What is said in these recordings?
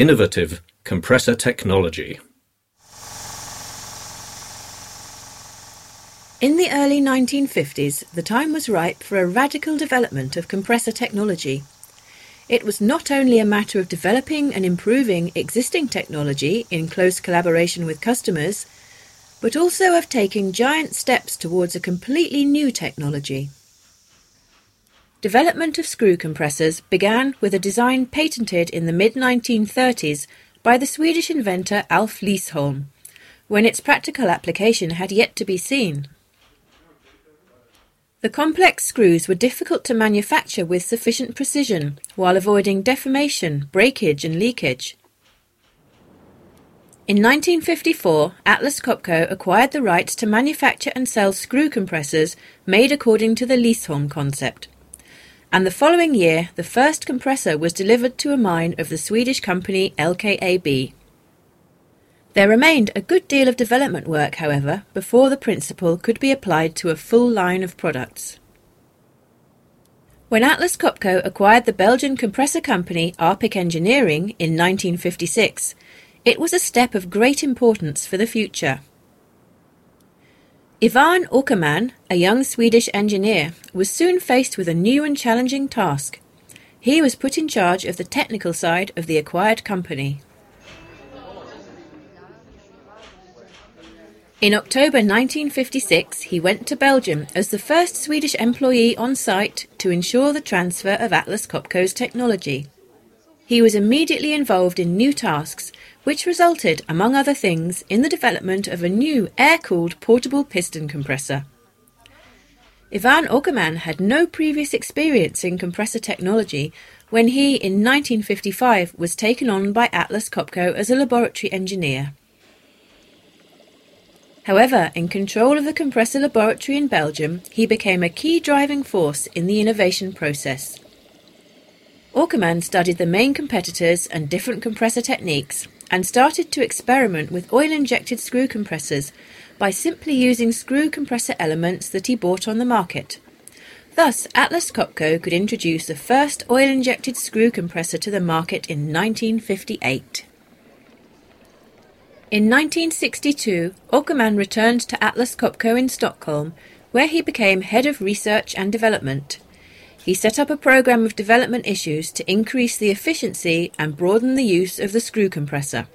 Innovative compressor technology. In the early 1950s, the time was ripe for a radical development of compressor technology. It was not only a matter of developing and improving existing technology in close collaboration with customers, but also of taking giant steps towards a completely new technology. Development of screw compressors began with a design patented in the mid 1930s by the Swedish inventor Alf Lysholm, when its practical application had yet to be seen. The complex screws were difficult to manufacture with sufficient precision while avoiding deformation, breakage, and leakage. In 1954, Atlas Copco acquired the rights to manufacture and sell screw compressors made according to the Lysholm concept. And the following year, the first compressor was delivered to a mine of the Swedish company LKAB. There remained a good deal of development work, however, before the principle could be applied to a full line of products. When Atlas Copco acquired the Belgian compressor company Arpic Engineering in 1956, it was a step of great importance for the future. Ivan Åkerman, a young Swedish engineer, was soon faced with a new and challenging task. He was put in charge of the technical side of the acquired company. In October 1956, he went to Belgium as the first Swedish employee on site to ensure the transfer of Atlas Copco's technology. He was immediately involved in new tasks, which resulted, among other things, in the development of a new air cooled portable piston compressor. Ivan Åkerman had no previous experience in compressor technology when he, in 1955, was taken on by Atlas Copco as a laboratory engineer. However, in control of the compressor laboratory in Belgium, he became a key driving force in the innovation process. Åkerman studied the main competitors and different compressor techniques and started to experiment with oil injected screw compressors by simply using screw compressor elements that he bought on the market. Thus, Atlas Copco could introduce the first oil injected screw compressor to the market in 1958. In 1962, Åkerman returned to Atlas Copco in Stockholm, where he became head of research and development. He set up a program of development issues to increase the efficiency and broaden the use of the screw compressor.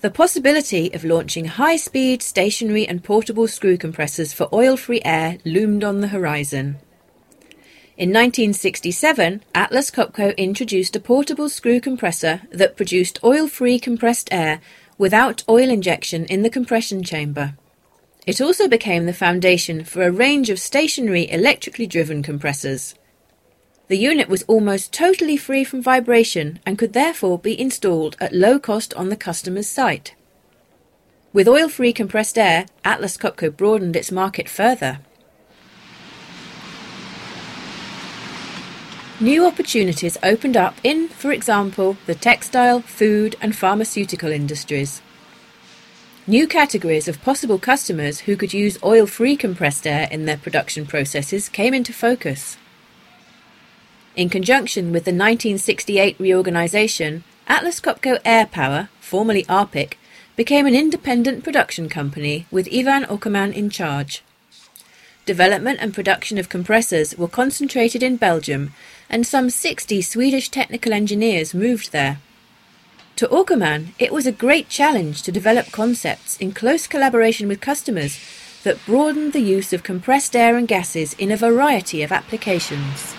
The possibility of launching high speed, stationary, and portable screw compressors for oil free air loomed on the horizon. In 1967, Atlas Copco introduced a portable screw compressor that produced oil free compressed air without oil injection in the compression chamber. It also became the foundation for a range of stationary electrically driven compressors. The unit was almost totally free from vibration and could therefore be installed at low cost on the customer's site. With oil free compressed air, Atlas Copco broadened its market further. New opportunities opened up in, for example, the textile, food, and pharmaceutical industries. New categories of possible customers who could use oil free compressed air in their production processes came into focus. In conjunction with the 1968 reorganisation, Atlas Copco Air Power, formerly Arpic, became an independent production company with Ivan Åkerman in charge. Development and production of compressors were concentrated in Belgium and some 60 Swedish technical engineers moved there. To Åkerman, it was a great challenge to develop concepts in close collaboration with customers that broadened the use of compressed air and gases in a variety of applications.